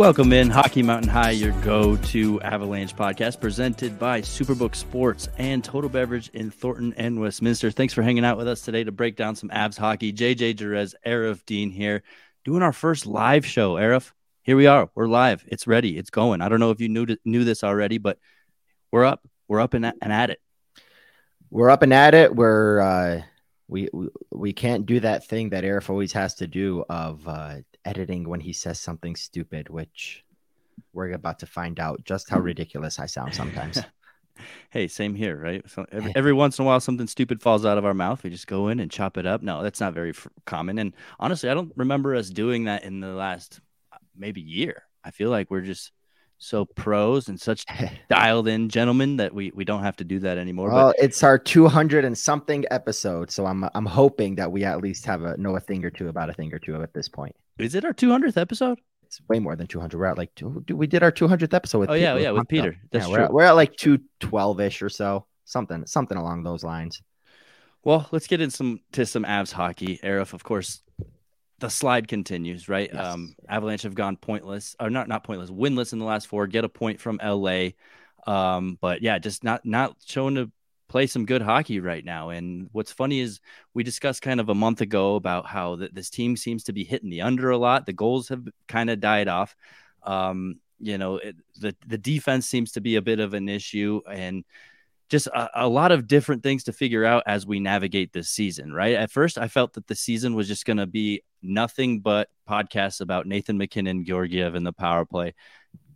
Welcome in Hockey Mountain High, your go to Avalanche podcast presented by Superbook Sports and Total Beverage in Thornton and Westminster. Thanks for hanging out with us today to break down some Avs hockey. JJ Jerez, Aarif Deen here, doing our first live show. Aarif, here we are. We're live. It's ready. It's going. I don't know if you knew to, knew this already, but we're up. We're up and, and at it. We're up and at it. We're uh, we, we we can't do that thing that Aarif always has to do of uh, editing when he says something stupid, which we're about to find out just how ridiculous I sound sometimes. hey, same here, right? So every, every, once in a while, something stupid falls out of our mouth. We just go in and chop it up. No, that's not very f- common. And honestly, I don't remember us doing that in the last uh, maybe year. I feel like we're just so pros and such dialed in gentlemen that we we don't have to do that anymore. Well, but it's our 200 and something episode, so I'm I'm hoping that we at least have a know a thing or two about a thing or two at this point. Is it our 200th episode? It's way more than 200. We're at like two, we did our 200th episode with. Oh yeah, yeah, with Peter. That's yeah, true. We're, we're at like 212 ish or so, something something along those lines. Well, let's get into some to some Avs hockey. Aarif, of course, the slide continues, right? Yes. Um, Avalanche have gone pointless, or not not pointless, winless in the last four. Get a point from LA, um, but yeah, just not not showing to play some good hockey right now. And what's funny is we discussed kind of a month ago about how th- this team seems to be hitting the under a lot. The goals have kind of died off. Um, you know, it, the the defense seems to be a bit of an issue, and just a, a, lot of different things to figure out as we navigate this season, right? At first, I felt that the season was just going to be nothing but podcasts about Nathan MacKinnon, Georgiev, and the power play.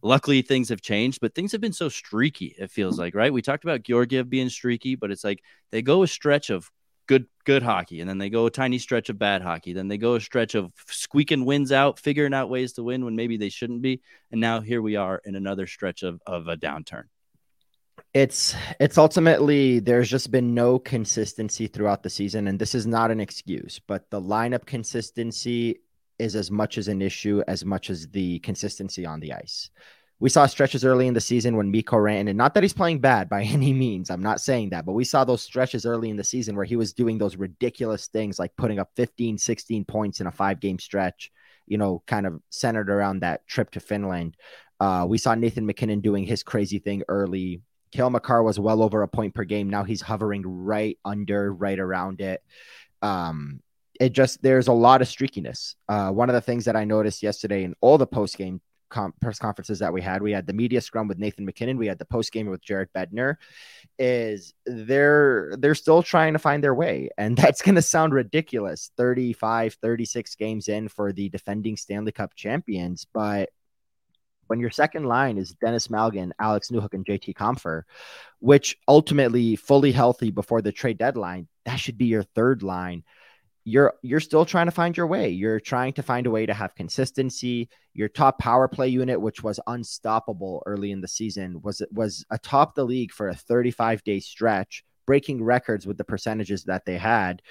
Luckily, things have changed, but things have been so streaky, it feels like, right? We talked about Georgiev being streaky, but it's like they go a stretch of good good hockey and then they go a tiny stretch of bad hockey then they go a stretch of squeaking wins out figuring out ways to win when maybe they shouldn't be and now here we are in another stretch of, of a downturn it's it's ultimately there's just been no consistency throughout the season and this is not an excuse but the lineup consistency is as much as an issue as much as the consistency on the ice we saw stretches early in the season when Mikko ran, and not that he's playing bad by any means. I'm not saying that, but we saw those stretches early in the season where he was doing those ridiculous things like putting up 15, 16 points in a five game stretch, you know, kind of centered around that trip to Finland. Uh, we saw Nathan MacKinnon doing his crazy thing early Cale Makar was well over a point per game. Now he's hovering right under, right around it. Um, it just there's a lot of streakiness. Uh, one of the things that I noticed yesterday in all the post game com- press conferences that we had, we had the media scrum with Nathan MacKinnon, we had the post game with Jared Bednar. Is they're they're still trying to find their way, and that's going to sound ridiculous. 35, 36 games in for the defending Stanley Cup champions, but when your second line is Denis Malgin, Alex Newhook, and JT Compher, which ultimately fully healthy before the trade deadline, that should be your third line. You're you're still trying to find your way. You're trying to find a way to have consistency. Your top power play unit, which was unstoppable early in the season, was was atop the league for a 35 day stretch, breaking records with the percentages that they had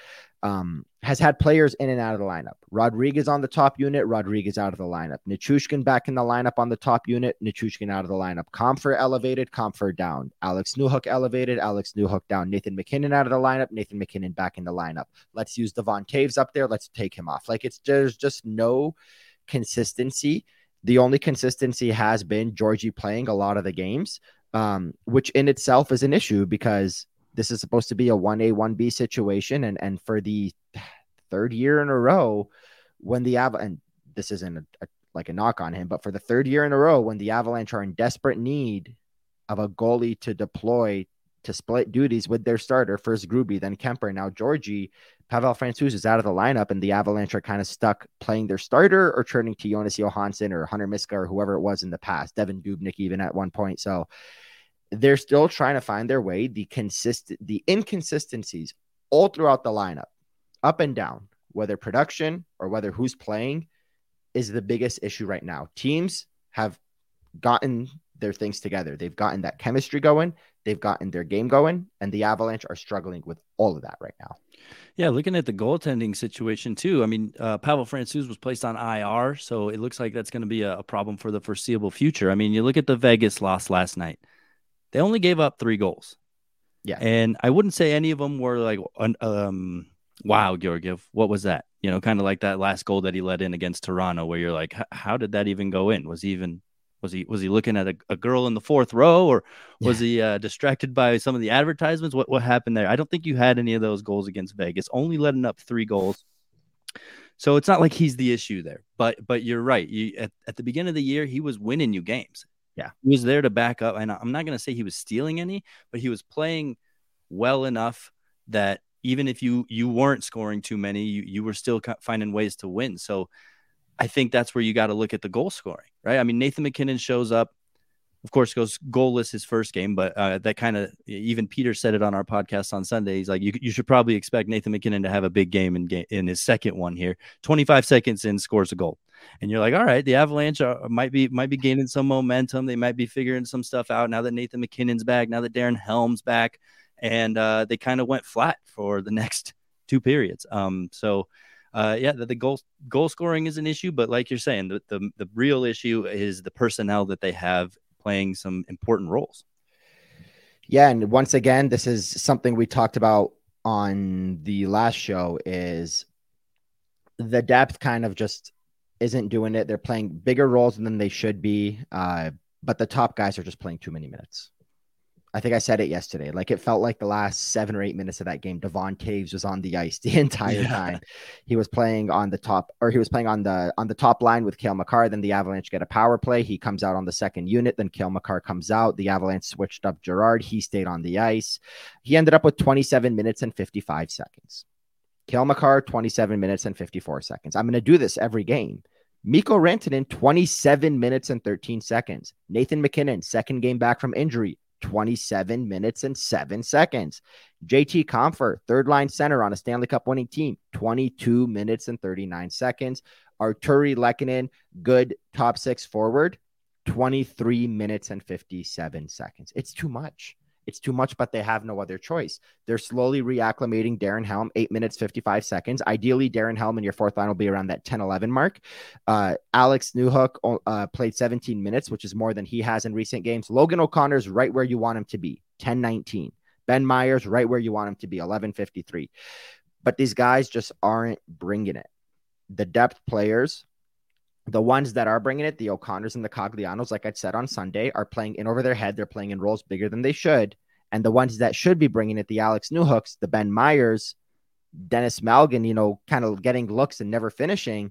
um, has had players in and out of the lineup. Rodriguez on the top unit, Rodriguez out of the lineup. Nichushkin back in the lineup on the top unit, Nichushkin out of the lineup. Compher elevated, Compher down. Alex Newhook elevated, Alex Newhook down. Nathan MacKinnon out of the lineup, Nathan MacKinnon back in the lineup. Let's use Devon Toews up there. Let's take him off. Like it's there's just no consistency. The only consistency has been Georgie playing a lot of the games, um, which in itself is an issue because this is supposed to be a 1A 1B situation. And and for the third year in a row when the Av- and this isn't a, a, like a knock on him but for the third year in a row when the Avalanche are in desperate need of a goalie to deploy to split duties with their starter first Gruby then Kuemper now Georgie Pavel Francouz is out of the lineup and the Avalanche are kind of stuck playing their starter or turning to Jonas Johansson or Hunter Miska or whoever it was in the past Devan Dubnyk even at one point. So they're still trying to find their way. The consistent, the inconsistencies all throughout the lineup, up and down, whether production or whether who's playing, is the biggest issue right now. Teams have gotten their things together. They've gotten that chemistry going. They've gotten their game going, and the Avalanche are struggling with all of that right now. Yeah, looking at the goaltending situation too. I mean, uh, Pavel Francouz was placed on IR, so it looks like that's going to be a, a problem for the foreseeable future. I mean, you look at the Vegas loss last night. They only gave up three goals. Yeah. And I wouldn't say any of them were like, um, wow, Georgiev, what was that? You know, kind of like that last goal that he let in against Toronto, where you're like, how did that even go in? Was he even was he was he looking at a, a girl in the fourth row, or was yeah. he uh, distracted by some of the advertisements? What what happened there? I don't think you had any of those goals against Vegas. Only letting up three goals. So it's not like he's the issue there. But but you're right. You at, at the beginning of the year, he was winning you games. Yeah. He was there to back up. And I'm not gonna say he was stealing any, but he was playing well enough that even if you you weren't scoring too many, you you were still finding ways to win. So I think that's where you got to look at the goal scoring, right? I mean, Nathan MacKinnon shows up, of course, goes goalless his first game, but uh, that kind of even Peter said it on our podcast on Sunday. He's like, you, you should probably expect Nathan MacKinnon to have a big game in game in his second one here. 25 seconds in, scores a goal, and you're like, all right, the Avalanche are, might be might be gaining some momentum. They might be figuring some stuff out now that Nathan MacKinnon's back, now that Darren Helm's back, and uh, they kind of went flat for the next two periods. Um, so uh, yeah, the, the, goal goal scoring is an issue, but like you're saying, the, the the real issue is the personnel that they have playing some important roles. Yeah, and once again, this is something we talked about on the last show. Is the depth kind of just isn't doing it? They're playing bigger roles than they should be, uh, but the top guys are just playing too many minutes. I think I said it yesterday. Like it felt like the last seven or eight minutes of that game, Devon Toews was on the ice the entire yeah. time. He was playing on the top, or he was playing on the on the top line with Cale Makar. Then the Avalanche get a power play. He comes out on the second unit. Then Cale Makar comes out. The Avalanche switched up Girard. He stayed on the ice. He ended up with 27 minutes and 55 seconds. Cale Makar, 27 minutes and 54 seconds. I'm going to do this every game. Mikko Rantanen, 27 minutes and 13 seconds. Nathan MacKinnon, second game back from injury, 27 minutes and seven seconds. JT Compher, third line center on a Stanley Cup winning team, 22 minutes and 39 seconds. Artturi Lehkonen, good top six forward, 23 minutes and 57 seconds. It's too much. It's too much, but they have no other choice. They're slowly reacclimating Darren Helm, eight minutes, 55 seconds. Ideally, Darren Helm in your fourth line will be around that 10 11 mark. Uh, Alex Newhook uh, played 17 minutes, which is more than he has in recent games. Logan O'Connor's right where you want him to be, 10 19. Ben Meyers, right where you want him to be, 11 53. But these guys just aren't bringing it. The depth players, the ones that are bringing it, the O'Connors and the Coglianos, like I said on Sunday, are playing in over their head. They're playing in roles bigger than they should. And the ones that should be bringing it, the Alex Newhooks, the Ben Meyers, Denis Malgin, you know, kind of getting looks and never finishing.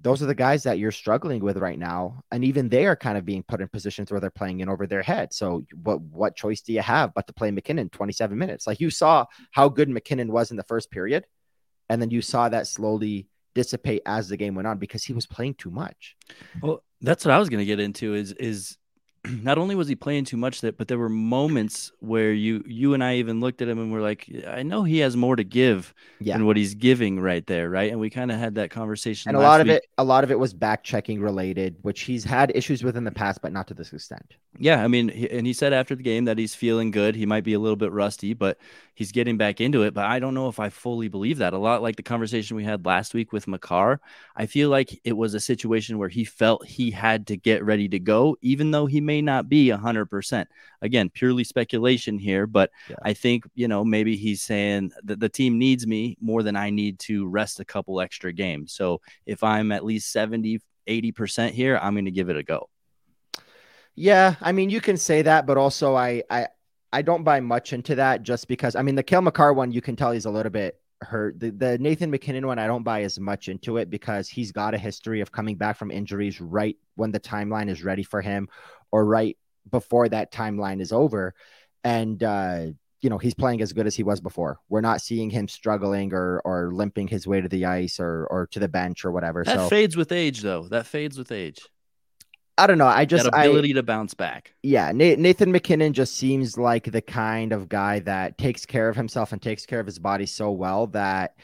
Those are the guys that you're struggling with right now. And even they are kind of being put in positions where they're playing in over their head. So what what choice do you have but to play MacKinnon 27 minutes? Like you saw how good MacKinnon was in the first period. And then you saw that slowly dissipate as the game went on because he was playing too much. Well, that's what I was going to get into is is not only was he playing too much that but there were moments where you you and I even looked at him and we're like I know he has more to give yeah. than what he's giving right there right and we kind of had that conversation and a lot of week. it a lot of it was back checking related which he's had issues with in the past but not to this extent yeah I mean and he said after the game that he's feeling good he might be a little bit rusty but he's getting back into it but I don't know if I fully believe that a lot like the conversation we had last week with Makar I feel like it was a situation where he felt he had to get ready to go even though he may not be 100%. Again, purely speculation here, but yeah. I think, you know, maybe he's saying that the team needs me more than I need to rest a couple extra games. So if I'm at least 70, 80% here, I'm going to give it a go. Yeah, I mean, you can say that, but also I, I, I don't buy much into that just because I mean the Cale Makar one you can tell he's a little bit hurt. The, the Nathan MacKinnon one I don't buy as much into it because he's got a history of coming back from injuries right when the timeline is ready for him or right before that timeline is over. And, uh, you know, he's playing as good as he was before. We're not seeing him struggling or or limping his way to the ice or or to the bench or whatever. That so, fades with age, though. That fades with age. I don't know. I just that ability I, to bounce back. Yeah, Nathan MacKinnon just seems like the kind of guy that takes care of himself and takes care of his body so well that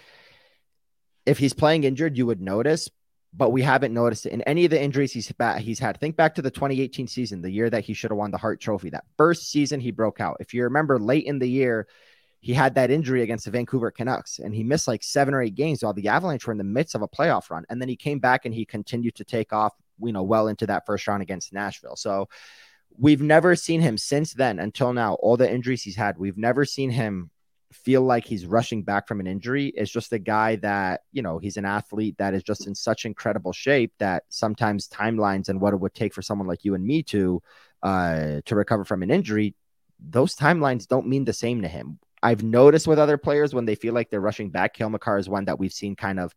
if he's playing injured, you would notice but we haven't noticed it in any of the injuries he's he's had. Think back to the 2018 season, the year that he should have won the Hart Trophy. That first season he broke out. If you remember, late in the year, he had that injury against the Vancouver Canucks, and he missed like seven or eight games while the Avalanche were in the midst of a playoff run. And then he came back and he continued to take off, you know, well into that first round against Nashville. So we've never seen him since then until now. All the injuries he's had, we've never seen him feel like he's rushing back from an injury is just a guy that, you know, he's an athlete that is just in such incredible shape that sometimes timelines and what it would take for someone like you and me to uh to recover from an injury, those timelines don't mean the same to him. I've noticed with other players when they feel like they're rushing back, Cale Makar is one that we've seen kind of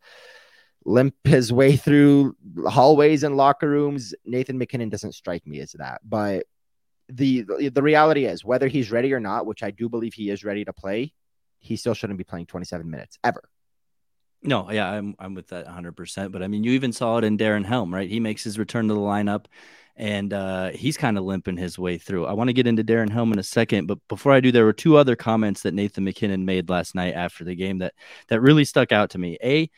limp his way through hallways and locker rooms. Nathan MacKinnon doesn't strike me as that, but the the reality is whether he's ready or not, which I do believe he is ready to play, he still shouldn't be playing 27 minutes ever. No, yeah, I'm I'm with that 100%. But I mean, you even saw it in Darren Helm, right? He makes his return to the lineup and uh, he's kind of limping his way through. I want to get into Darren Helm in a second, but before I do, there were two other comments that Nathan MacKinnon made last night after the game that that really stuck out to me. A,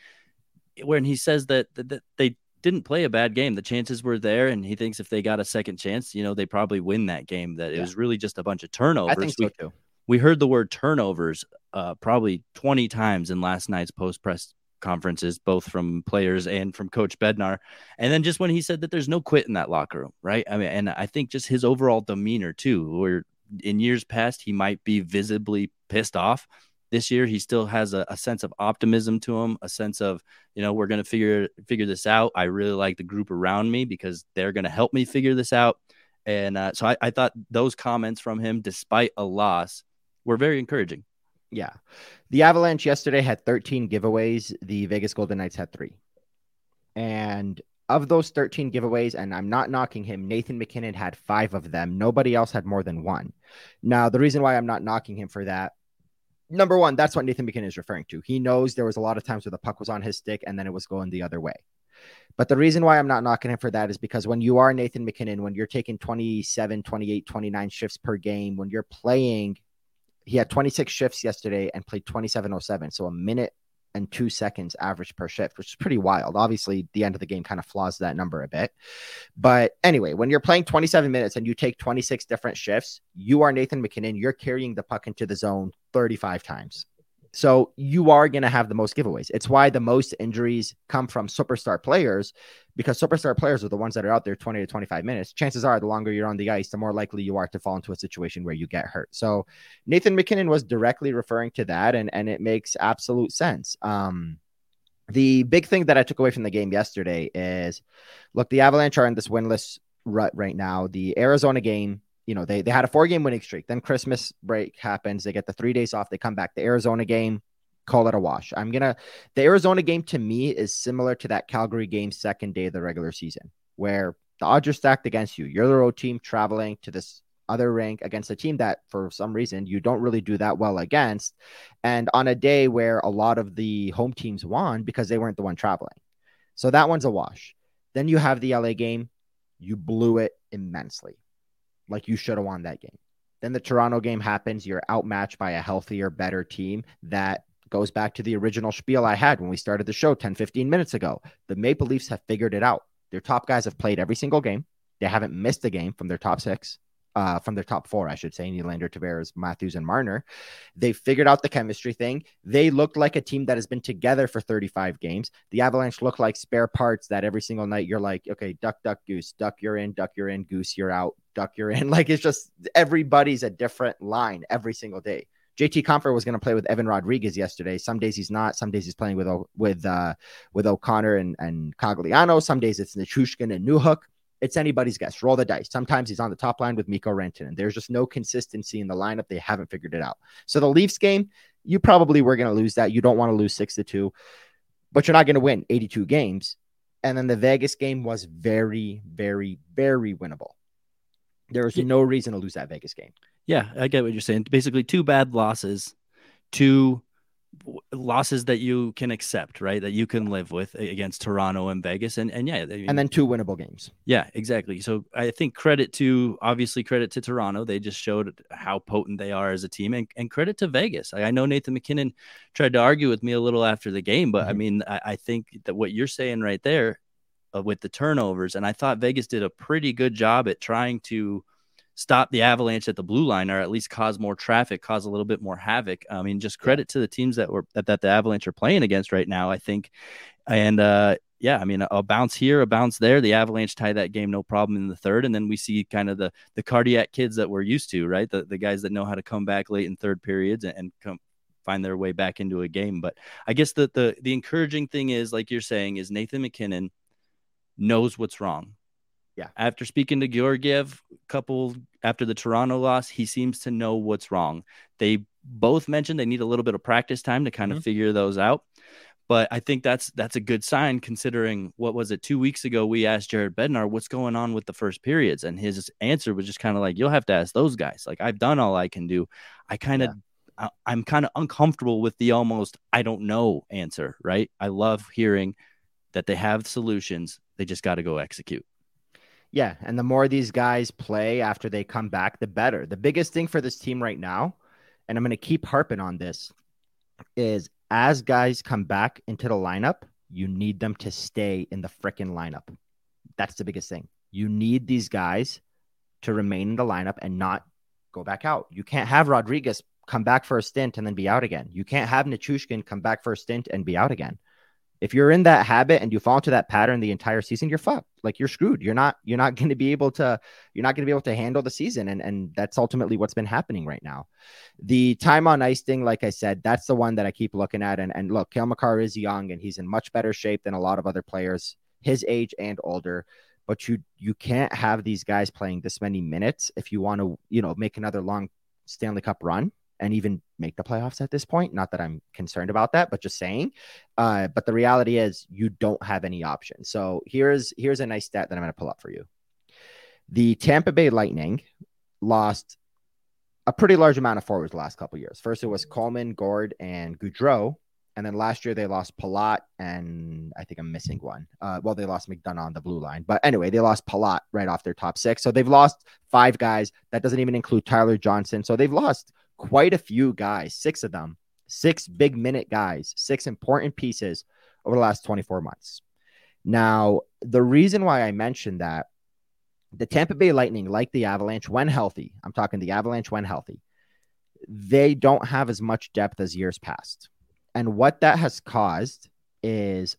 when he says that, that, that they didn't play a bad game. The chances were there, and he thinks if they got a second chance, you know, they probably win that game. That yeah. it was really just a bunch of turnovers. I think so too. We, we heard the word turnovers uh, probably 20 times in last night's post press conferences, both from players and from Coach Bednar. And then just when he said that there's no quit in that locker room, right? I mean, and I think just his overall demeanor too, where in years past he might be visibly pissed off this year he still has a, a, sense of optimism to him a sense of you know we're going to figure figure this out. I really like the group around me because they're going to help me figure this out. And uh, so I, I thought those comments from him despite a loss were very encouraging. Yeah. The avalanche yesterday had 13 giveaways. The vegas golden knights had three. And of those 13 giveaways, and I'm not knocking him, Nathan MacKinnon had five of them. Nobody else had more than one. Now, the reason why I'm not knocking him for that number one, that's what Nathan MacKinnon is referring to. He knows there was a lot of times where the puck was on his stick and then it was going the other way. But the reason why I'm not knocking him for that is because when you are Nathan MacKinnon, when you're taking 27, 28, 29 shifts per game, when you're playing, he had 26 shifts yesterday and played 2707. So a minute and two seconds average per shift, which is pretty wild. Obviously, the end of the game kind of flaws that number a bit. But anyway, when you're playing 27 minutes and you take 26 different shifts, you are Nathan MacKinnon. You're carrying the puck into the zone 35 times. So you are going to have the most giveaways. It's why the most injuries come from superstar players because superstar players are the ones that are out there 20 to 25 minutes. Chances are, the longer you're on the ice, the more likely you are to fall into a situation where you get hurt. So Nathan MacKinnon was directly referring to that, and, and it makes absolute sense. Um, the big thing that I took away from the game yesterday is look, the Avalanche are in this winless rut right now. The Arizona game you know, they they had a four game winning streak. Then Christmas break happens. They get the three days off. They come back. The Arizona game, call it a wash. I'm gonna the Arizona game to me is similar to that Calgary game second day of the regular season, where the odds are stacked against you. You're the road team traveling to this other rink against a team that for some reason you don't really do that well against. And on a day where a lot of the home teams won because they weren't the one traveling. So that one's a wash. Then you have the LA game. You blew it immensely like you should have won that game. Then the Toronto game happens. You're outmatched by a healthier, better team that goes back to the original spiel I had when we started the show 10, 15 minutes ago. The Maple Leafs have figured it out. Their top guys have played every single game. They haven't missed a game from their top six uh, from their top four, I should say, Nylander, Tavares, Matthews, and Marner. They figured out the chemistry thing. They looked like a team that has been together for 35 games. The Avalanche look like spare parts that every single night you're like, okay, duck, duck, goose, duck, you're in, duck, you're in, goose, you're out, duck, you're in. Like it's just everybody's a different line every single day. JT Compher was going to play with Evan Rodriguez yesterday. Some days he's not. Some days he's playing with with uh, with O'Connor and, and Cogliano. Some days it's Nichushkin and Newhook it's anybody's guess. Roll the dice. Sometimes he's on the top line with Mikko Rantanen. And there's just no consistency in the lineup. They haven't figured it out. So the Leafs game, you probably were going to lose that. You don't want to lose six to two, but you're not going to win 82 games. And then the Vegas game was very, very, very winnable. There was no reason to lose that Vegas game. Yeah, I get what you're saying. Basically, two bad losses, two losses that you can accept, right? That you can live with against Toronto and Vegas, and and yeah, and then two winnable games. Yeah, exactly. So I think credit to obviously credit to Toronto. They just showed how potent they are as a team, and, and credit to Vegas. I, I know Nathan MacKinnon tried to argue with me a little after the game, but mm-hmm. I mean, I, I, think that what you're saying right there uh, with the turnovers, and I thought Vegas did a pretty good job at trying to stop the avalanche at the blue line or at least cause more traffic cause a little bit more havoc. I mean just credit to the teams that were that, that the avalanche are playing against right now i think. And uh yeah i mean a, a, bounce here a bounce there. The avalanche tie that game no problem in the third. And then we see kind of the the cardiac kids that we're used to right? The, the guys that know how to come back late in third periods and, and come find their way back into a game. But I guess the the the encouraging thing is, like you're saying, is Nathan MacKinnon knows what's wrong. Yeah. After speaking to Georgiev, couple after the Toronto loss, he seems to know what's wrong. They both mentioned they need a little bit of practice time to kind of mm-hmm. figure those out. But I think that's that's a good sign considering what was it two weeks ago we asked Jared Bednar what's going on with the first periods and his answer was just kind of like you'll have to ask those guys like I've done all I can do I kind of yeah. I'm kind of uncomfortable with the almost I don't know answer right I love hearing that they have solutions they just got to go execute yeah and the more these guys play after they come back the better the biggest thing for this team right now and I'm going to keep harping on this is as guys come back into the lineup, you need them to stay in the freaking lineup. That's the biggest thing. You need these guys to remain in the lineup and not go back out. You can't have Rodriguez come back for a stint and then be out again. You can't have Nichushkin come back for a stint and be out again if you're in that habit and you fall into that pattern the entire season, you're fucked. Like you're screwed. You're not you're not going to be able to you're not going to be able to handle the season, and and that's ultimately what's been happening right now. The time on ice thing, like I said, that's the one that I keep looking at. And and look, Cale Makar is young and he's in much better shape than a lot of other players his age and older. But you you can't have these guys playing this many minutes if you want to you know make another long Stanley Cup run and even make the playoffs at this point. Not that I'm concerned about that, but just saying. Uh, but the reality is you don't have any options. So here's here's a nice stat that I'm going to pull up for you. The Tampa Bay Lightning lost a pretty large amount of forwards the last couple years. First, it was Coleman, Gourde, and Goodrow. And then last year they lost Palat and I think I'm missing one. Uh, well, they lost McDonagh on the blue line, but anyway, they lost Palat right off their top six. So they've lost five guys. That doesn't even include Tyler Johnson. So they've lost quite a few guys, six of them, six big minute guys, six important pieces over the last 24 months. Now, the reason why I mentioned that the Tampa Bay Lightning, like the Avalanche, when healthy, I'm talking the Avalanche when healthy, they don't have as much depth as years past. And what that has caused is,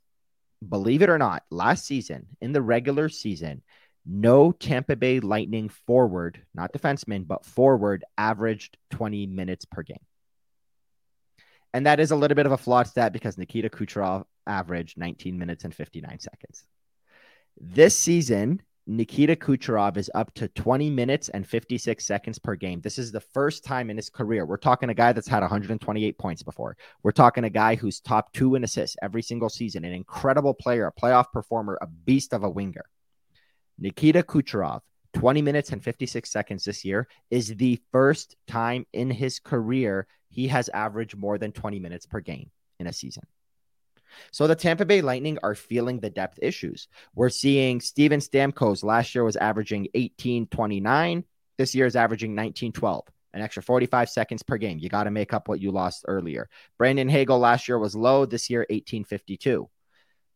believe it or not, last season in the regular season, no Tampa Bay Lightning forward, not defenseman, but forward averaged 20 minutes per game. And that is a little bit of a flawed stat because Nikita Kucherov averaged 19 minutes and 59 seconds. This season, Nikita Kucherov is up to 20 minutes and 56 seconds per game. This is the first time in his career. We're talking a guy that's had 128 points before. We're talking a guy who's top two in assists every single season, an incredible player, a playoff performer, a beast of a winger. Nikita Kucherov, 20 minutes and 56 seconds this year, is the first time in his career he has averaged more than 20 minutes per game in a season. So the Tampa Bay Lightning are feeling the depth issues. We're seeing Steven Stamkos last year was averaging 1829. This year is averaging 1912, an extra 45 seconds per game. You got to make up what you lost earlier. Brandon Hagel last year was low. This year, 1852.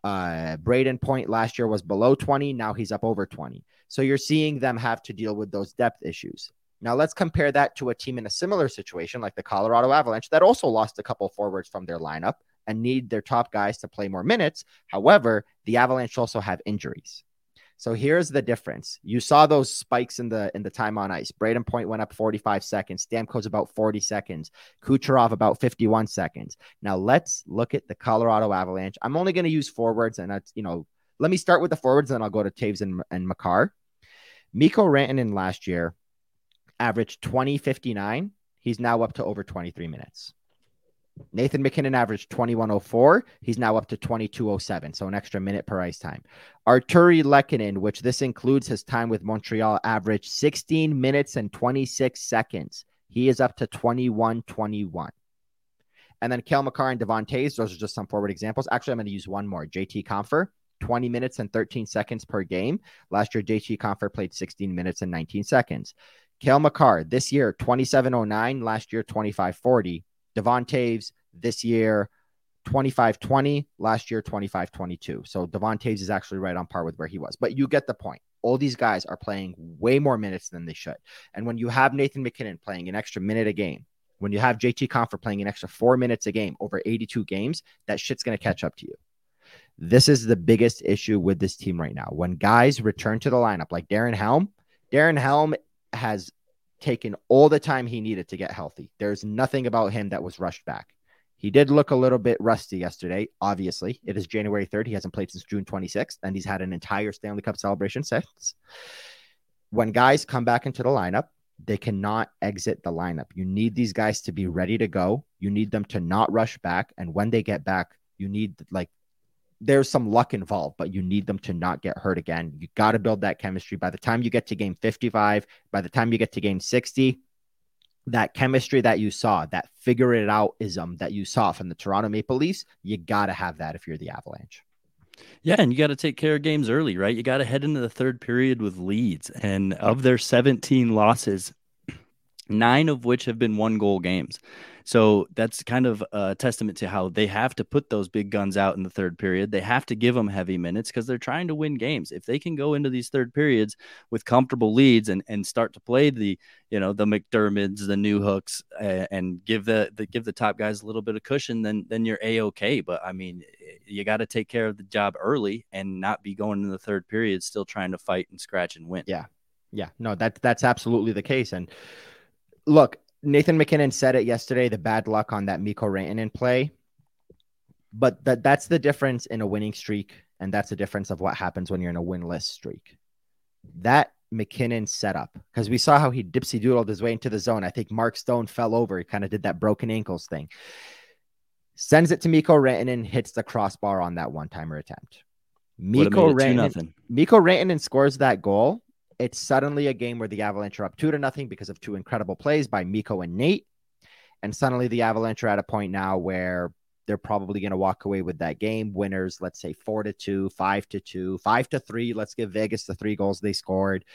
Uh, Brayden Point last year was below 20. Now he's up over 20. So you're seeing them have to deal with those depth issues. Now let's compare that to a team in a similar situation like the Colorado Avalanche that also lost a couple forwards from their lineup and need their top guys to play more minutes. However, the Avalanche also have injuries. So here's the difference. You saw those spikes in the in the time on ice. Brayden Point went up 45 seconds. Stamkos about 40 seconds. Kucherov about 51 seconds. Now let's look at the Colorado Avalanche. I'm only going to use forwards, and that's you know, let me start with the forwards, and then I'll go to Toews and, and Makar. Mikko Rantanen last year averaged 20.59. He's now up to over 23 minutes. Nathan MacKinnon averaged 2104. He's now up to 2207, so an extra minute per ice time. Artturi Lehkonen, which this includes his time with Montreal, averaged 16 minutes and 26 seconds. He is up to 2121. And then Cale Makar and Devon Toews, those are just some forward examples. Actually, I'm going to use one more. JT Compher, 20 minutes and 13 seconds per game. Last year, JT Compher played 16 minutes and 19 seconds. Cale Makar, this year, 2709. Last year, 2540. Devon Toews this year, 25 20. Last year, 25 22. So Devon Toews is actually right on par with where he was. But you get the point. All these guys are playing way more minutes than they should. And when you have Nathan MacKinnon playing an extra minute a game, when you have JT Compher playing an extra four minutes a game over 82 games, that shit's going to catch up to you. This is the biggest issue with this team right now. When guys return to the lineup, like Darren Helm, Darren Helm has taken all the time he needed to get healthy. There's nothing about him that was rushed back. He did look a little bit rusty yesterday. Obviously, it is January 3rd. He hasn't played since June 26th, and he's had an entire Stanley Cup celebration since. When guys come back into the lineup, they cannot exit the lineup. You need these guys to be ready to go. You need them to not rush back. And when they get back, you need like there's some luck involved, but you need them to not get hurt again. You got to build that chemistry. By the time you get to game 55, by the time you get to game 60, that chemistry that you saw, that figure it out ism that you saw from the Toronto Maple Leafs, you got to have that if you're the Avalanche. Yeah, and you got to take care of games early, right? You got to head into the third period with leads. And of their 17 losses, nine of which have been one goal games. So that's kind of a testament to how they have to put those big guns out in the third period. They have to give them heavy minutes because they're trying to win games. If they can go into these third periods with comfortable leads and, and start to play the, you know, the MacDermids, the Newhooks, uh, and give the, the give the top guys a little bit of cushion, then then you're a okay. But I mean, you got to take care of the job early and not be going in the third period still trying to fight and scratch and win. Yeah, yeah, no, that that's absolutely the case. And look, Nathan MacKinnon said it yesterday, the bad luck on that Mikko Rantanen play. But that that's the difference in a winning streak, and that's the difference of what happens when you're in a winless streak. That MacKinnon setup, because we saw how he dipsy doodled his way into the zone. I think Mark Stone fell over. He kind of did that broken ankles thing. Sends it to Mikko Rantanen, hits the crossbar on that one timer attempt. Mikko Rantanen, Mikko Rantanen scores that goal it's suddenly a game where the Avalanche are up two to nothing because of two incredible plays by Mikko and Nate. And suddenly the Avalanche are at a point now where they're probably going to walk away with that game. Winners, let's say four to two, five to two, five to three. Let's give Vegas the three goals they scored.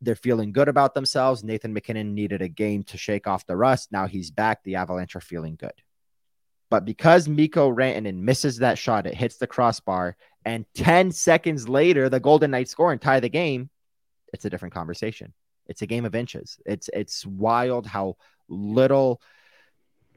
They're feeling good about themselves. Nathan MacKinnon needed a game to shake off the rust. Now he's back. The Avalanche are feeling good. But because Mikko Rantanen misses that shot, it hits the crossbar. And 10 seconds later, the Golden Knights score and tie the game it's a different conversation. It's a game of inches. It's it's wild how little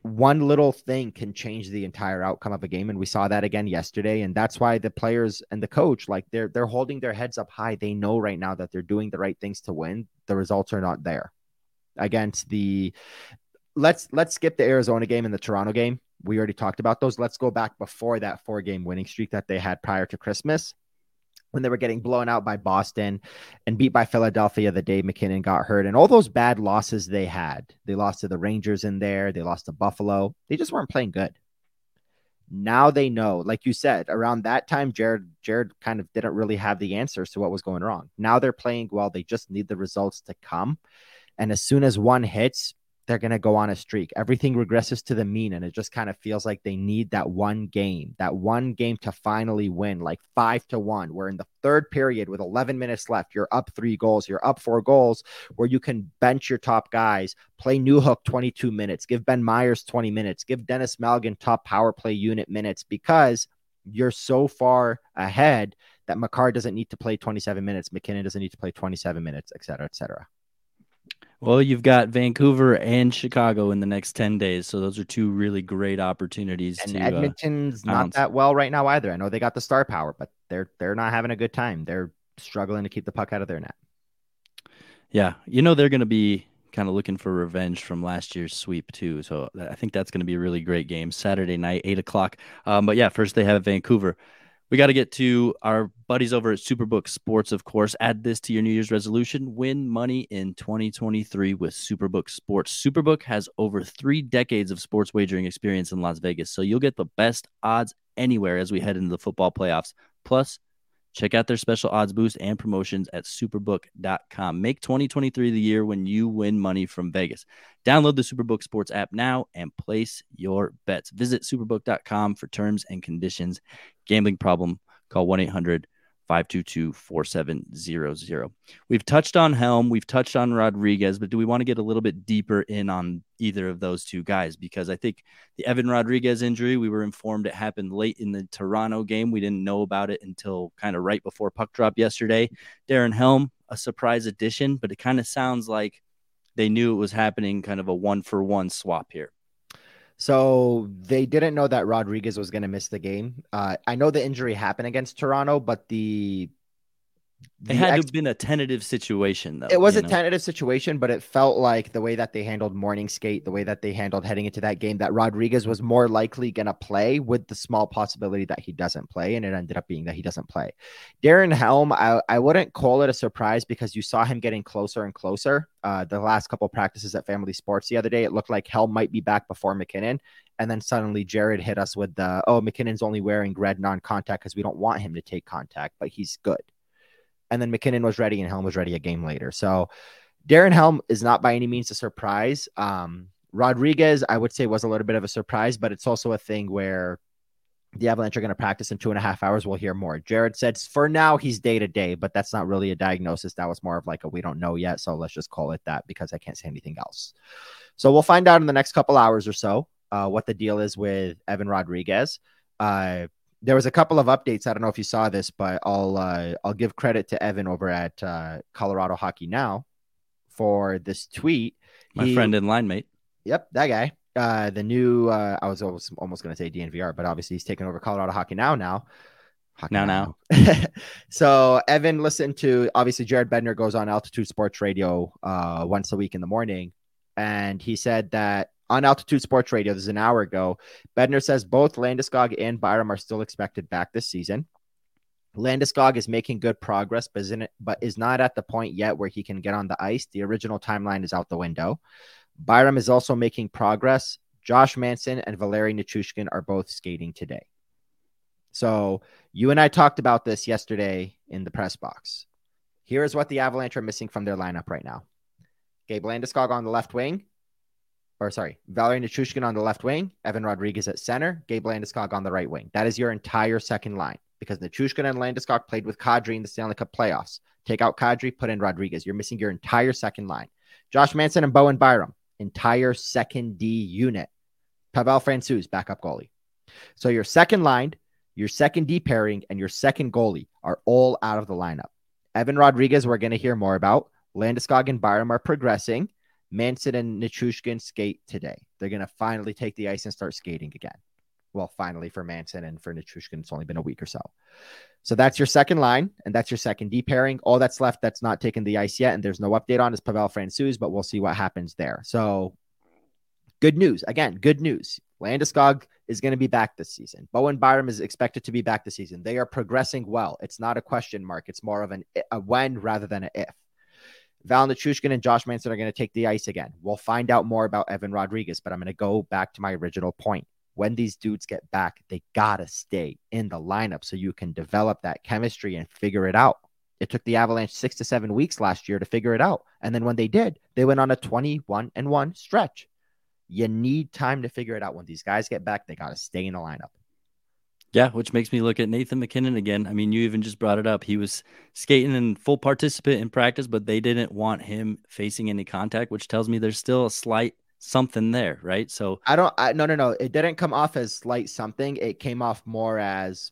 one little thing can change the entire outcome of a game. And we saw that again yesterday. And that's why the players and the coach like they're they're holding their heads up high. They know right now that they're doing the right things to win. The results are not there against the let's let's skip the Arizona game and the Toronto game. We already talked about those. Let's go back before that four game winning streak that they had prior to Christmas when they were getting blown out by Boston and beat by Philadelphia the day MacKinnon got hurt and all those bad losses they had. They lost to the Rangers in there, they lost to Buffalo. They just weren't playing good. Now they know, like you said, around that time, Jared Jared kind of didn't really have the answers to what was going wrong. Now they're playing well. They just need the results to come. And as soon as one hits, they're going to go on a streak. Everything regresses to the mean, and it just kind of feels like they need that one game, that one game to finally win, like five to one. We're in the third period, with 11 minutes left, you're up three goals, you're up four goals, where you can bench your top guys, play Newhook 22 minutes, give Ben Meyers 20 minutes, give Denis Malgin top power play unit minutes because you're so far ahead that Makar doesn't need to play 27 minutes, MacKinnon doesn't need to play 27 minutes, et cetera, et cetera. Well, you've got Vancouver and Chicago in the next 10 days. So those are two really great opportunities. And to, uh, Edmonton's uh, not that well right now either. I know they got the star power, but they're they're not having a good time. They're struggling to keep the puck out of their net. Yeah. You know they're gonna be kind of looking for revenge from last year's sweep too. So I think that's going to be a really great game Saturday night, eight o'clock. Um, but yeah, first they have Vancouver we got to get to our buddies over at Superbook Sports, of course. Add this to your New Year's resolution win money in 2023 with Superbook Sports. Superbook has over three decades of sports wagering experience in Las Vegas, so you'll get the best odds anywhere as we head into the football playoffs. Plus, Check out their special odds boost and promotions at superbook.com. Make 2023 the year when you win money from Vegas. Download the Superbook Sports app now and place your bets. Visit superbook.com for terms and conditions. Gambling problem, call 1 800 522 4700. We've touched on Helm, we've touched on Rodriguez, but do we want to get a little bit deeper in on either of those two guys? Because I think the Evan Rodriguez injury, we were informed it happened late in the Toronto game. We didn't know about it until kind of right before puck drop yesterday. Darren Helm, a surprise addition, but it kind of sounds like they knew it was happening, kind of a one for one swap here. So they didn't know that Rodriguez was going to miss the game. Uh, I know the injury happened against Toronto, but the It had ex- to have been a tentative situation, though. It was a know? tentative situation, but it felt like the way that they handled morning skate, the way that they handled heading into that game, that Rodriguez was more likely going to play with the small possibility that he doesn't play. And it ended up being that he doesn't play. Darren Helm, I, I wouldn't call it a surprise because you saw him getting closer and closer. Uh, the last couple practices at Family Sports the other day, it looked like Helm might be back before MacKinnon, And then suddenly Jared hit us with the, oh, MacKinnon's only wearing red non contact because we don't want him to take contact, but he's good and then MacKinnon was ready and Helm was ready a game later. So Darren Helm is not by any means a surprise. Um, Rodriguez, I would say, was a little bit of a surprise, but it's also a thing where the Avalanche are going to practice in two and a half hours. We'll hear more. Jared said for now he's day to day, but that's not really a diagnosis. That was more of like a we don't know yet. So let's just call it that because I can't say anything else. So we'll find out in the next couple hours or so uh, what the deal is with Evan Rodriguez. Uh, there was a couple of updates. I don't know if you saw this, but I'll uh, I'll give credit to Evan over at uh, Colorado Hockey Now for this tweet. My he, friend and line mate. Yep, that guy. Uh, the new uh, I was almost, almost going to say DNVR, but obviously he's taking over Colorado Hockey Now now. Hockey now now. so Evan listened to obviously Jared Bednar goes on Altitude Sports Radio uh, once a week in the morning, and he said that on Altitude Sports Radio, this is an hour ago. Bednar says both Landeskog and Byram are still expected back this season. Landeskog is making good progress, but, isn't but is not at the point yet where he can get on the ice. The original timeline is out the window. Byram is also making progress. Josh Manson and Valeri Nichushkin are both skating today. So you and I talked about this yesterday in the press box. Here is what the Avalanche are missing from their lineup right now. Gabe Landeskog on the left wing, or sorry, Valeri Nichushkin on the left wing, Evan Rodriguez at center, Gabe Landeskog on the right wing. That is your entire second line because Nichushkin and Landeskog played with Kadri in the Stanley Cup playoffs. Take out Kadri, put in Rodriguez. You're missing your entire second line. Josh Manson and Bowen Byram, entire second D unit. Pavel Francouz, backup goalie. So your second line, your second D pairing, and your second goalie are all out of the lineup. Evan Rodriguez, we're going to hear more about. Landeskog and Byram are progressing. Manson and Nichushkin skate today. They're going to finally take the ice and start skating again. Well, finally for Manson and for Nichushkin, it's only been a week or so. So that's your second line, and that's your second D pairing. All that's left that's not taken the ice yet, and there's no update on is Pavel Francouz, but we'll see what happens there. So good news. Again, good news. Landeskog is going to be back this season. Bowen Byram is expected to be back this season. They are progressing well. It's not a question mark. It's more of an a when rather than an if. Val Nichushkin and Josh Manson are going to take the ice again. We'll find out more about Evan Rodriguez, but I'm going to go back to my original point. When these dudes get back, they got to stay in the lineup so you can develop that chemistry and figure it out. It took the Avalanche six to seven weeks last year to figure it out. And then when they did, they went on a 21 and one stretch. You need time to figure it out. When these guys get back, they got to stay in the lineup. Yeah, which makes me look at Nathan MacKinnon again. I mean, you even just brought it up. He was skating and full participant in practice, but they didn't want him facing any contact, which tells me there's still a slight something there, right? So I don't, I, no, no, no. It didn't come off as slight something. It came off more as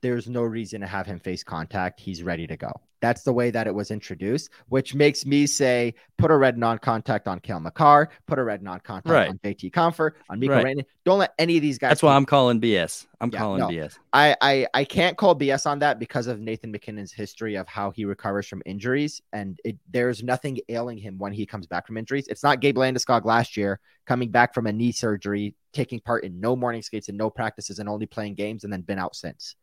there's no reason to have him face contact. He's ready to go. That's the way that it was introduced, which makes me say put a red non-contact on Cale Makar, put a red non-contact right. on JT Compher, on Mikko right. Don't let any of these guys. That's why I'm calling BS. I'm yeah, calling no, BS. I, I I can't call BS on that because of Nathan MacKinnon's history of how he recovers from injuries, and it, there's nothing ailing him when he comes back from injuries. It's not Gabe Landeskog last year coming back from a knee surgery, taking part in no morning skates and no practices, and only playing games, and then been out since.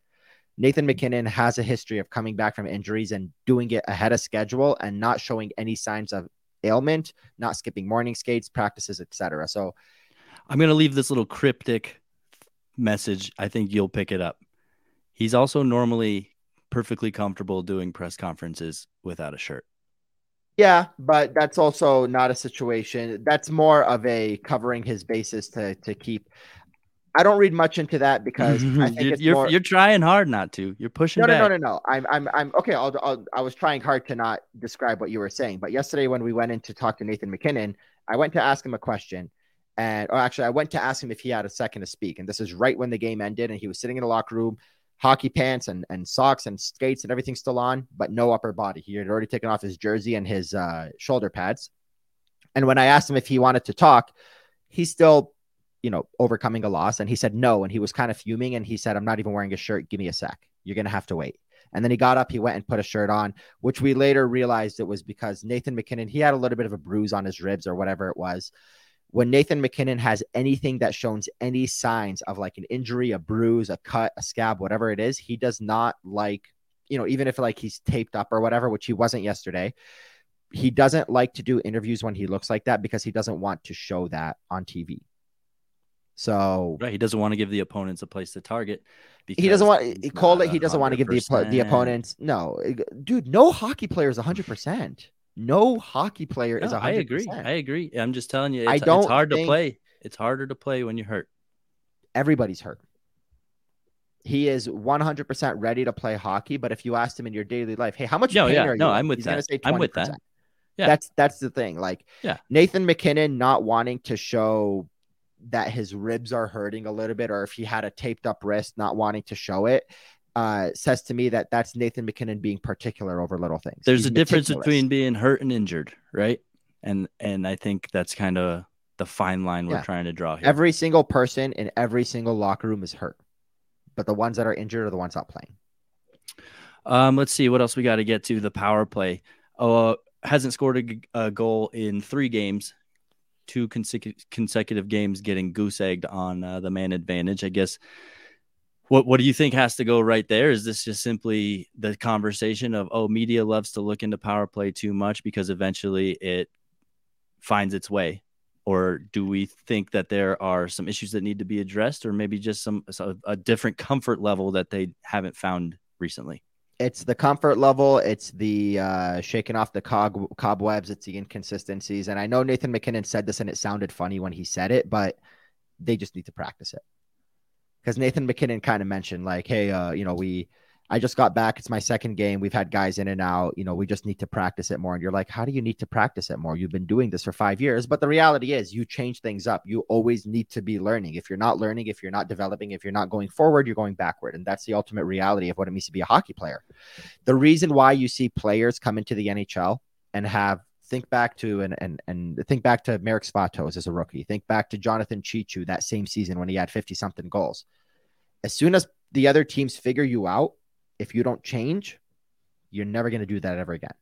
Nathan MacKinnon has a history of coming back from injuries and doing it ahead of schedule and not showing any signs of ailment, not skipping morning skates, practices, etc. So I'm going to leave this little cryptic message. I think you'll pick it up. He's also normally perfectly comfortable doing press conferences without a shirt. Yeah, but that's also not a situation. That's more of a covering his bases to to keep I don't read much into that because I think you're, you're, more... you're trying hard not to. You're pushing. No, back. no, no, no, no. I'm, I'm, I'm okay. I'll, I'll, I was trying hard to not describe what you were saying, but yesterday when we went in to talk to Nathan MacKinnon, I went to ask him a question, and or actually, I went to ask him if he had a second to speak, and this is right when the game ended, and he was sitting in the locker room, hockey pants and and socks and skates and everything still on, but no upper body. He had already taken off his jersey and his uh, shoulder pads, and when I asked him if he wanted to talk, he still you know, overcoming a loss? And he said no. And he was kind of fuming. And he said, I'm not even wearing a shirt. Give me a sec. You're going to have to wait. And then he got up, he went and put a shirt on, which we later realized it was because Nathan MacKinnon, he had a little bit of a bruise on his ribs or whatever it was. When Nathan MacKinnon has anything that shows any signs of like an injury, a bruise, a cut, a scab, whatever it is, he does not like, you know, even if like he's taped up or whatever, which he wasn't yesterday, he doesn't like to do interviews when he looks like that because he doesn't want to show that on TV. So right, he doesn't want to give the opponents a place to target. He doesn't want he called it. He doesn't want to give the the opponents. No, dude, no hockey player is hundred percent. No hockey player no, is. 100%. I agree. I agree. I'm just telling you, it's, I don't it's hard to play. It's harder to play when you're hurt. Everybody's hurt. He is 100% ready to play hockey, but if you asked him in your daily life, hey, how much no, pain yeah, are no. I'm with He's that. I'm with that. Yeah. That's that's the thing. Like yeah. Nathan MacKinnon not wanting to show that his ribs are hurting a little bit, or if he had a taped up wrist, not wanting to show it, uh, says to me that that's Nathan MacKinnon being particular over little things. There's He's a difference between being hurt and injured, right? And and I think that's kind of the fine line we're yeah. trying to draw here. Every single person in every single locker room is hurt, but the ones that are injured are the ones not playing. Um, let's see what else we got to get to. The power play. Oh, uh, hasn't scored a, a, goal in three games, two consecutive consecutive games, getting goose egged on uh, the man advantage. I guess. What what do you think has to go right there? Is this just simply the conversation of oh, media loves to look into power play too much because eventually it finds its way, or do we think that there are some issues that need to be addressed, or maybe just some a different comfort level that they haven't found recently? It's the comfort level. It's the uh, shaking off the cog- cobwebs. It's the inconsistencies. And I know Nathan MacKinnon said this and it sounded funny when he said it, but they just need to practice it. Because Nathan MacKinnon kind of mentioned, like, hey, uh, you know, we I just got back. It's my second game. We've had guys in and out. You know, we just need to practice it more. And you're like, how do you need to practice it more? You've been doing this for five years. But the reality is, you change things up. You always need to be learning. If you're not learning, if you're not developing, if you're not going forward, you're going backward. And that's the ultimate reality of what it means to be a hockey player. The reason why you see players come into the NHL and have think back to and and and think back to Marek Svatos as a rookie. Think back to Jonathan Cheechoo that same season when he had 50 something goals. As soon as the other teams figure you out, if you don't change, you're never going to do that ever again.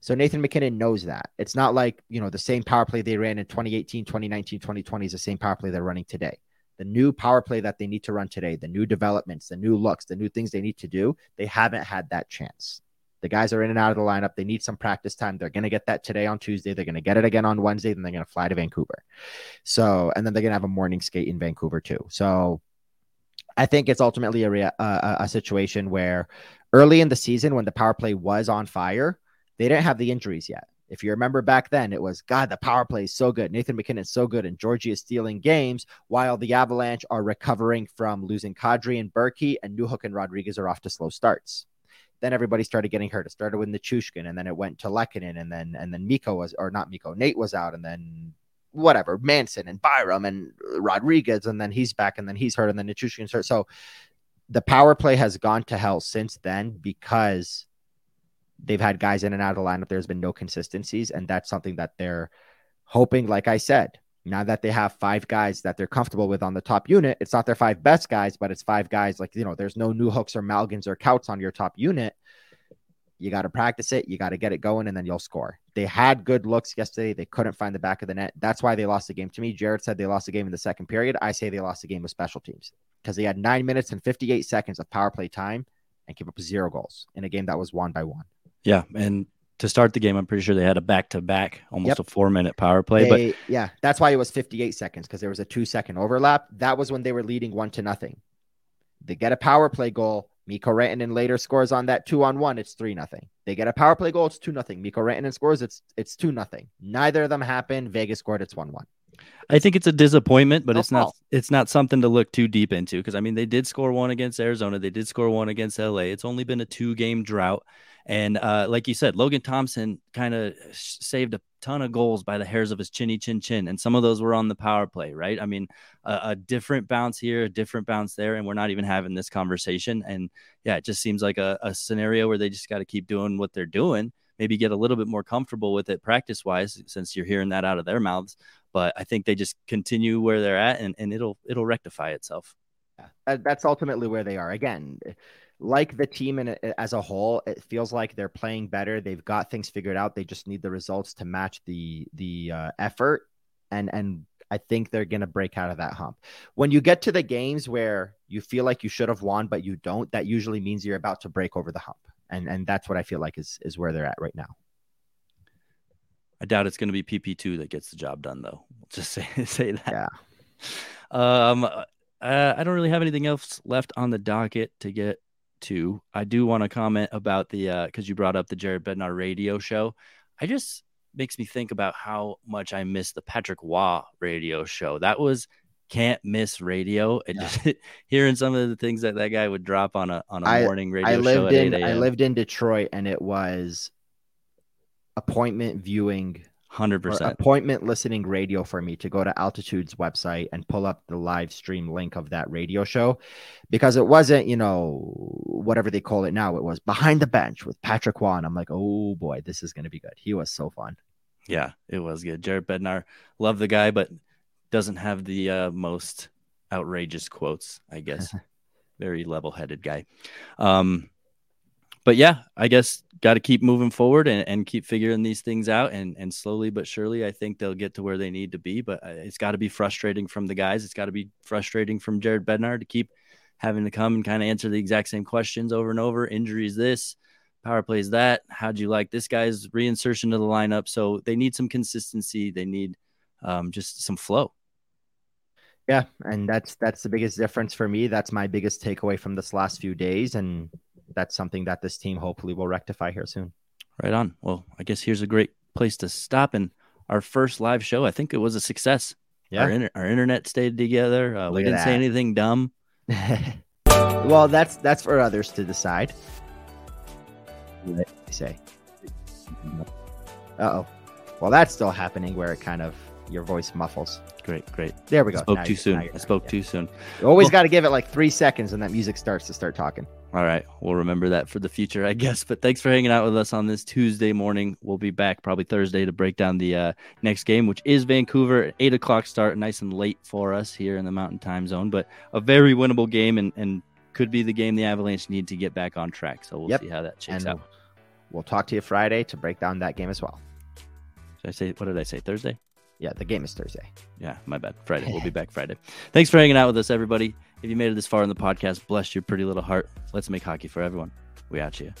So Nathan MacKinnon knows that. It's not like, you know, the same power play they ran in 2018, 2019, 2020 is the same power play they're running today. The new power play that they need to run today, the new developments, the new looks, the new things they need to do, they haven't had that chance. The guys are in and out of the lineup. They need some practice time. They're going to get that today on Tuesday. They're going to get it again on Wednesday. Then they're going to fly to Vancouver. So, and then they're going to have a morning skate in Vancouver too. So, I think it's ultimately a, rea- a, a situation where early in the season, when the power play was on fire, they didn't have the injuries yet. If you remember back then, it was God, the power play is so good. Nathan MacKinnon's so good, and Georgie is stealing games while the Avalanche are recovering from losing Kadri and Berkey, and Newhook and Rodrigues are off to slow starts. Then everybody started getting hurt. It started with Nichushkin, and then it went to Lehkonen, and then and then Mikko was or not Mikko, Nate was out, and then whatever, Manson and Byram and Rodrigues, and then he's back, and then he's hurt, and then Nichushkin's hurt. So the power play has gone to hell since then because they've had guys in and out of the lineup. There's been no consistencies, and that's something that they're hoping, like I said, now that they have five guys that they're comfortable with on the top unit, it's not their five best guys, but it's five guys like, you know, there's no Newhooks or Malgins or Couts on your top unit. You got to practice it. You got to get it going, and then you'll score. They had good looks yesterday. They couldn't find the back of the net. That's why they lost the game. To me, Jared said they lost the game in the second period. I say they lost the game with special teams because they had nine minutes and 58 seconds of power play time and gave up zero goals in a game that was won by one. Yeah. And to start the game, I'm pretty sure they had a back to back, almost yep. a four minute power play. They, but yeah, that's why it was 58 seconds because there was a two second overlap. That was when they were leading one to nothing. They get a power play goal. Mikko Rantanen later scores on that two on one. It's three nothing. They get a power play goal. It's two nothing. Mikko Rantanen scores. It's it's two nothing. Neither of them happen. Vegas scored. It's one one. I think it's a disappointment, but no it's fault. not it's not something to look too deep into because I mean they did score one against Arizona, they did score one against LA. It's only been a two game drought, and uh, like you said, Logan Thompson kind of saved a ton of goals by the hairs of his chinny chin chin, and some of those were on the power play, right? I mean, a, a different bounce here, a different bounce there, and we're not even having this conversation. And yeah, it just seems like a, a scenario where they just got to keep doing what they're doing maybe get a little bit more comfortable with it practice wise since you're hearing that out of their mouths but I think they just continue where they're at and, and it'll it'll rectify itself. Yeah, that's ultimately where they are. Again, like the team in, as a whole, it feels like they're playing better. They've got things figured out. They just need the results to match the the uh, effort, and and I think they're going to break out of that hump. When you get to the games where you feel like you should have won but you don't, that usually means you're about to break over the hump, and and that's what I feel like is is where they're at right now. I doubt it's going to be PP two that gets the job done, though. We'll just say say that. Yeah. Um, uh, I don't really have anything else left on the docket to get to. I do want to comment about the because uh, you brought up the Jared Bednar radio show. I just makes me think about how much I miss the Patrick Roy radio show. That was can't miss radio. And yeah. just hearing some of the things that that guy would drop on a on a I, morning radio I lived show. in I lived in Detroit, and it was appointment viewing Hundred percent appointment listening radio for me to go to Altitude's website and pull up the live stream link of that radio show, because it wasn't you know whatever they call it now. It was behind the bench with Patrick Roy. I'm like, oh boy, this is gonna be good. He was so fun. Yeah, it was good. Jared Bednar, love the guy, but doesn't have the uh, most outrageous quotes. I guess very level-headed guy. Um, but yeah, I guess got to keep moving forward and, and keep figuring these things out. And, and slowly but surely, I think they'll get to where they need to be. But it's got to be frustrating from the guys. It's got to be frustrating from Jared Bednar to keep having to come and kind of answer the exact same questions over and over. Injuries, this power plays, that. How'd you like this guy's reinsertion to the lineup? So they need some consistency. They need um, just some flow. Yeah, and that's that's the biggest difference for me. That's my biggest takeaway from this last few days, and that's something that this team hopefully will rectify here soon. Right on. Well, I guess here's a great place to stop. And our first live show, I think it was a success. Yeah. Our, inter- our internet stayed together. Uh, we didn't say anything dumb. well, that's that's for others to decide. What say? Uh oh. Well, that's still happening where it kind of your voice muffles. Great, great. There we go. I spoke now too soon. I spoke yeah. too soon. You always well, got to give it like three seconds, and that music starts to start talking. All right, we'll remember that for the future, I guess. But thanks for hanging out with us on this Tuesday morning. We'll be back probably Thursday to break down the uh, next game, which is Vancouver, eight o'clock start, nice and late for us here in the Mountain Time Zone, but a very winnable game and and could be the game the Avalanche need to get back on track. So we'll yep. see how that shakes and out. We'll talk to you Friday to break down that game as well. Should I say what did I say? Thursday? Yeah, the game is Thursday. Yeah, my bad. Friday. We'll be back Friday. Thanks for hanging out with us, everybody. If you made it this far in the podcast, bless your pretty little heart. Let's make hockey for everyone. We out you.